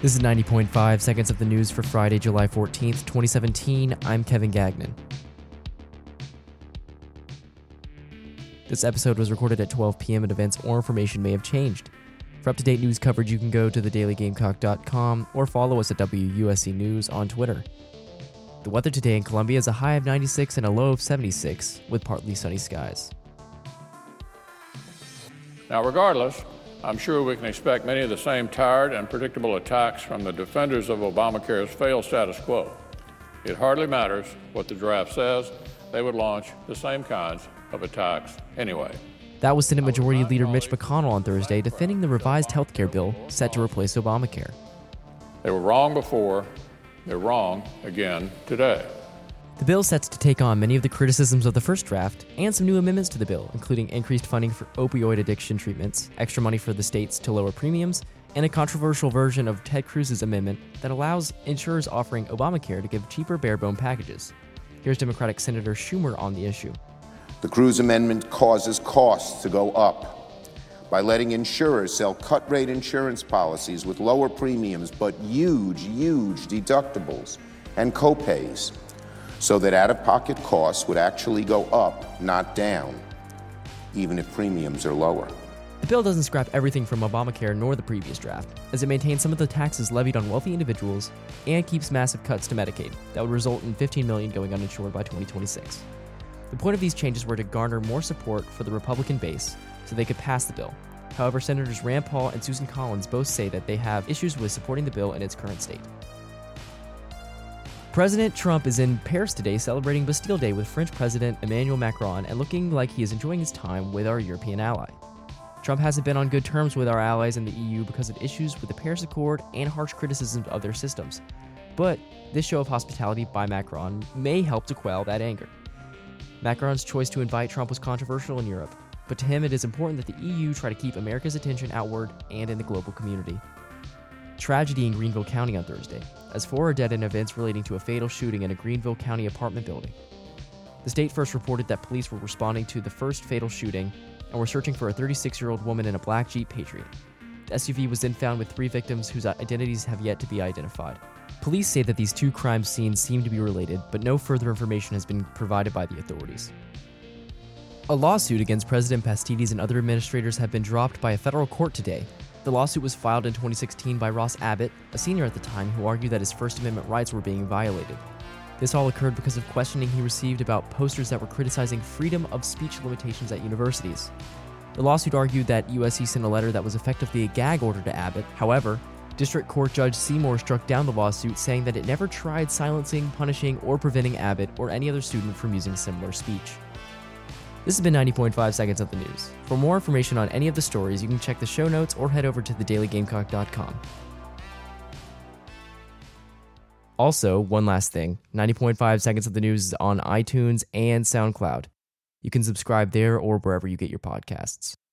This is 90.5 seconds of the news for Friday, July 14th, 2017. I'm Kevin Gagnon. This episode was recorded at 12 p.m. and events or information may have changed. For up to date news coverage, you can go to thedailygamecock.com or follow us at WUSC News on Twitter. The weather today in Columbia is a high of 96 and a low of 76, with partly sunny skies. Now, regardless, I'm sure we can expect many of the same tired and predictable attacks from the defenders of Obamacare's failed status quo. It hardly matters what the draft says, they would launch the same kinds of attacks anyway. That was Senate Majority Leader Mitch McConnell on Thursday defending the revised health care bill set to replace Obamacare. They were wrong before, they're wrong again today. The bill sets to take on many of the criticisms of the first draft and some new amendments to the bill, including increased funding for opioid addiction treatments, extra money for the states to lower premiums, and a controversial version of Ted Cruz's amendment that allows insurers offering Obamacare to give cheaper barebone packages. Here's Democratic Senator Schumer on the issue. The Cruz amendment causes costs to go up by letting insurers sell cut rate insurance policies with lower premiums but huge, huge deductibles and copays so that out of pocket costs would actually go up, not down, even if premiums are lower. The bill doesn't scrap everything from Obamacare nor the previous draft, as it maintains some of the taxes levied on wealthy individuals and keeps massive cuts to Medicaid that would result in 15 million going uninsured by 2026. The point of these changes were to garner more support for the Republican base so they could pass the bill. However, Senators Rand Paul and Susan Collins both say that they have issues with supporting the bill in its current state. President Trump is in Paris today celebrating Bastille Day with French President Emmanuel Macron and looking like he is enjoying his time with our European ally. Trump hasn't been on good terms with our allies in the EU because of issues with the Paris Accord and harsh criticisms of their systems. But this show of hospitality by Macron may help to quell that anger. Macron's choice to invite Trump was controversial in Europe, but to him it is important that the EU try to keep America's attention outward and in the global community. Tragedy in Greenville County on Thursday, as four are dead in events relating to a fatal shooting in a Greenville County apartment building. The state first reported that police were responding to the first fatal shooting and were searching for a 36 year old woman in a black Jeep Patriot. The SUV was then found with three victims whose identities have yet to be identified. Police say that these two crime scenes seem to be related, but no further information has been provided by the authorities. A lawsuit against President Pastides and other administrators have been dropped by a federal court today the lawsuit was filed in 2016 by Ross Abbott, a senior at the time, who argued that his First Amendment rights were being violated. This all occurred because of questioning he received about posters that were criticizing freedom of speech limitations at universities. The lawsuit argued that USC sent a letter that was effectively a gag order to Abbott. However, District Court Judge Seymour struck down the lawsuit, saying that it never tried silencing, punishing, or preventing Abbott or any other student from using similar speech. This has been 90.5 Seconds of the News. For more information on any of the stories, you can check the show notes or head over to thedailygamecock.com. Also, one last thing 90.5 Seconds of the News is on iTunes and SoundCloud. You can subscribe there or wherever you get your podcasts.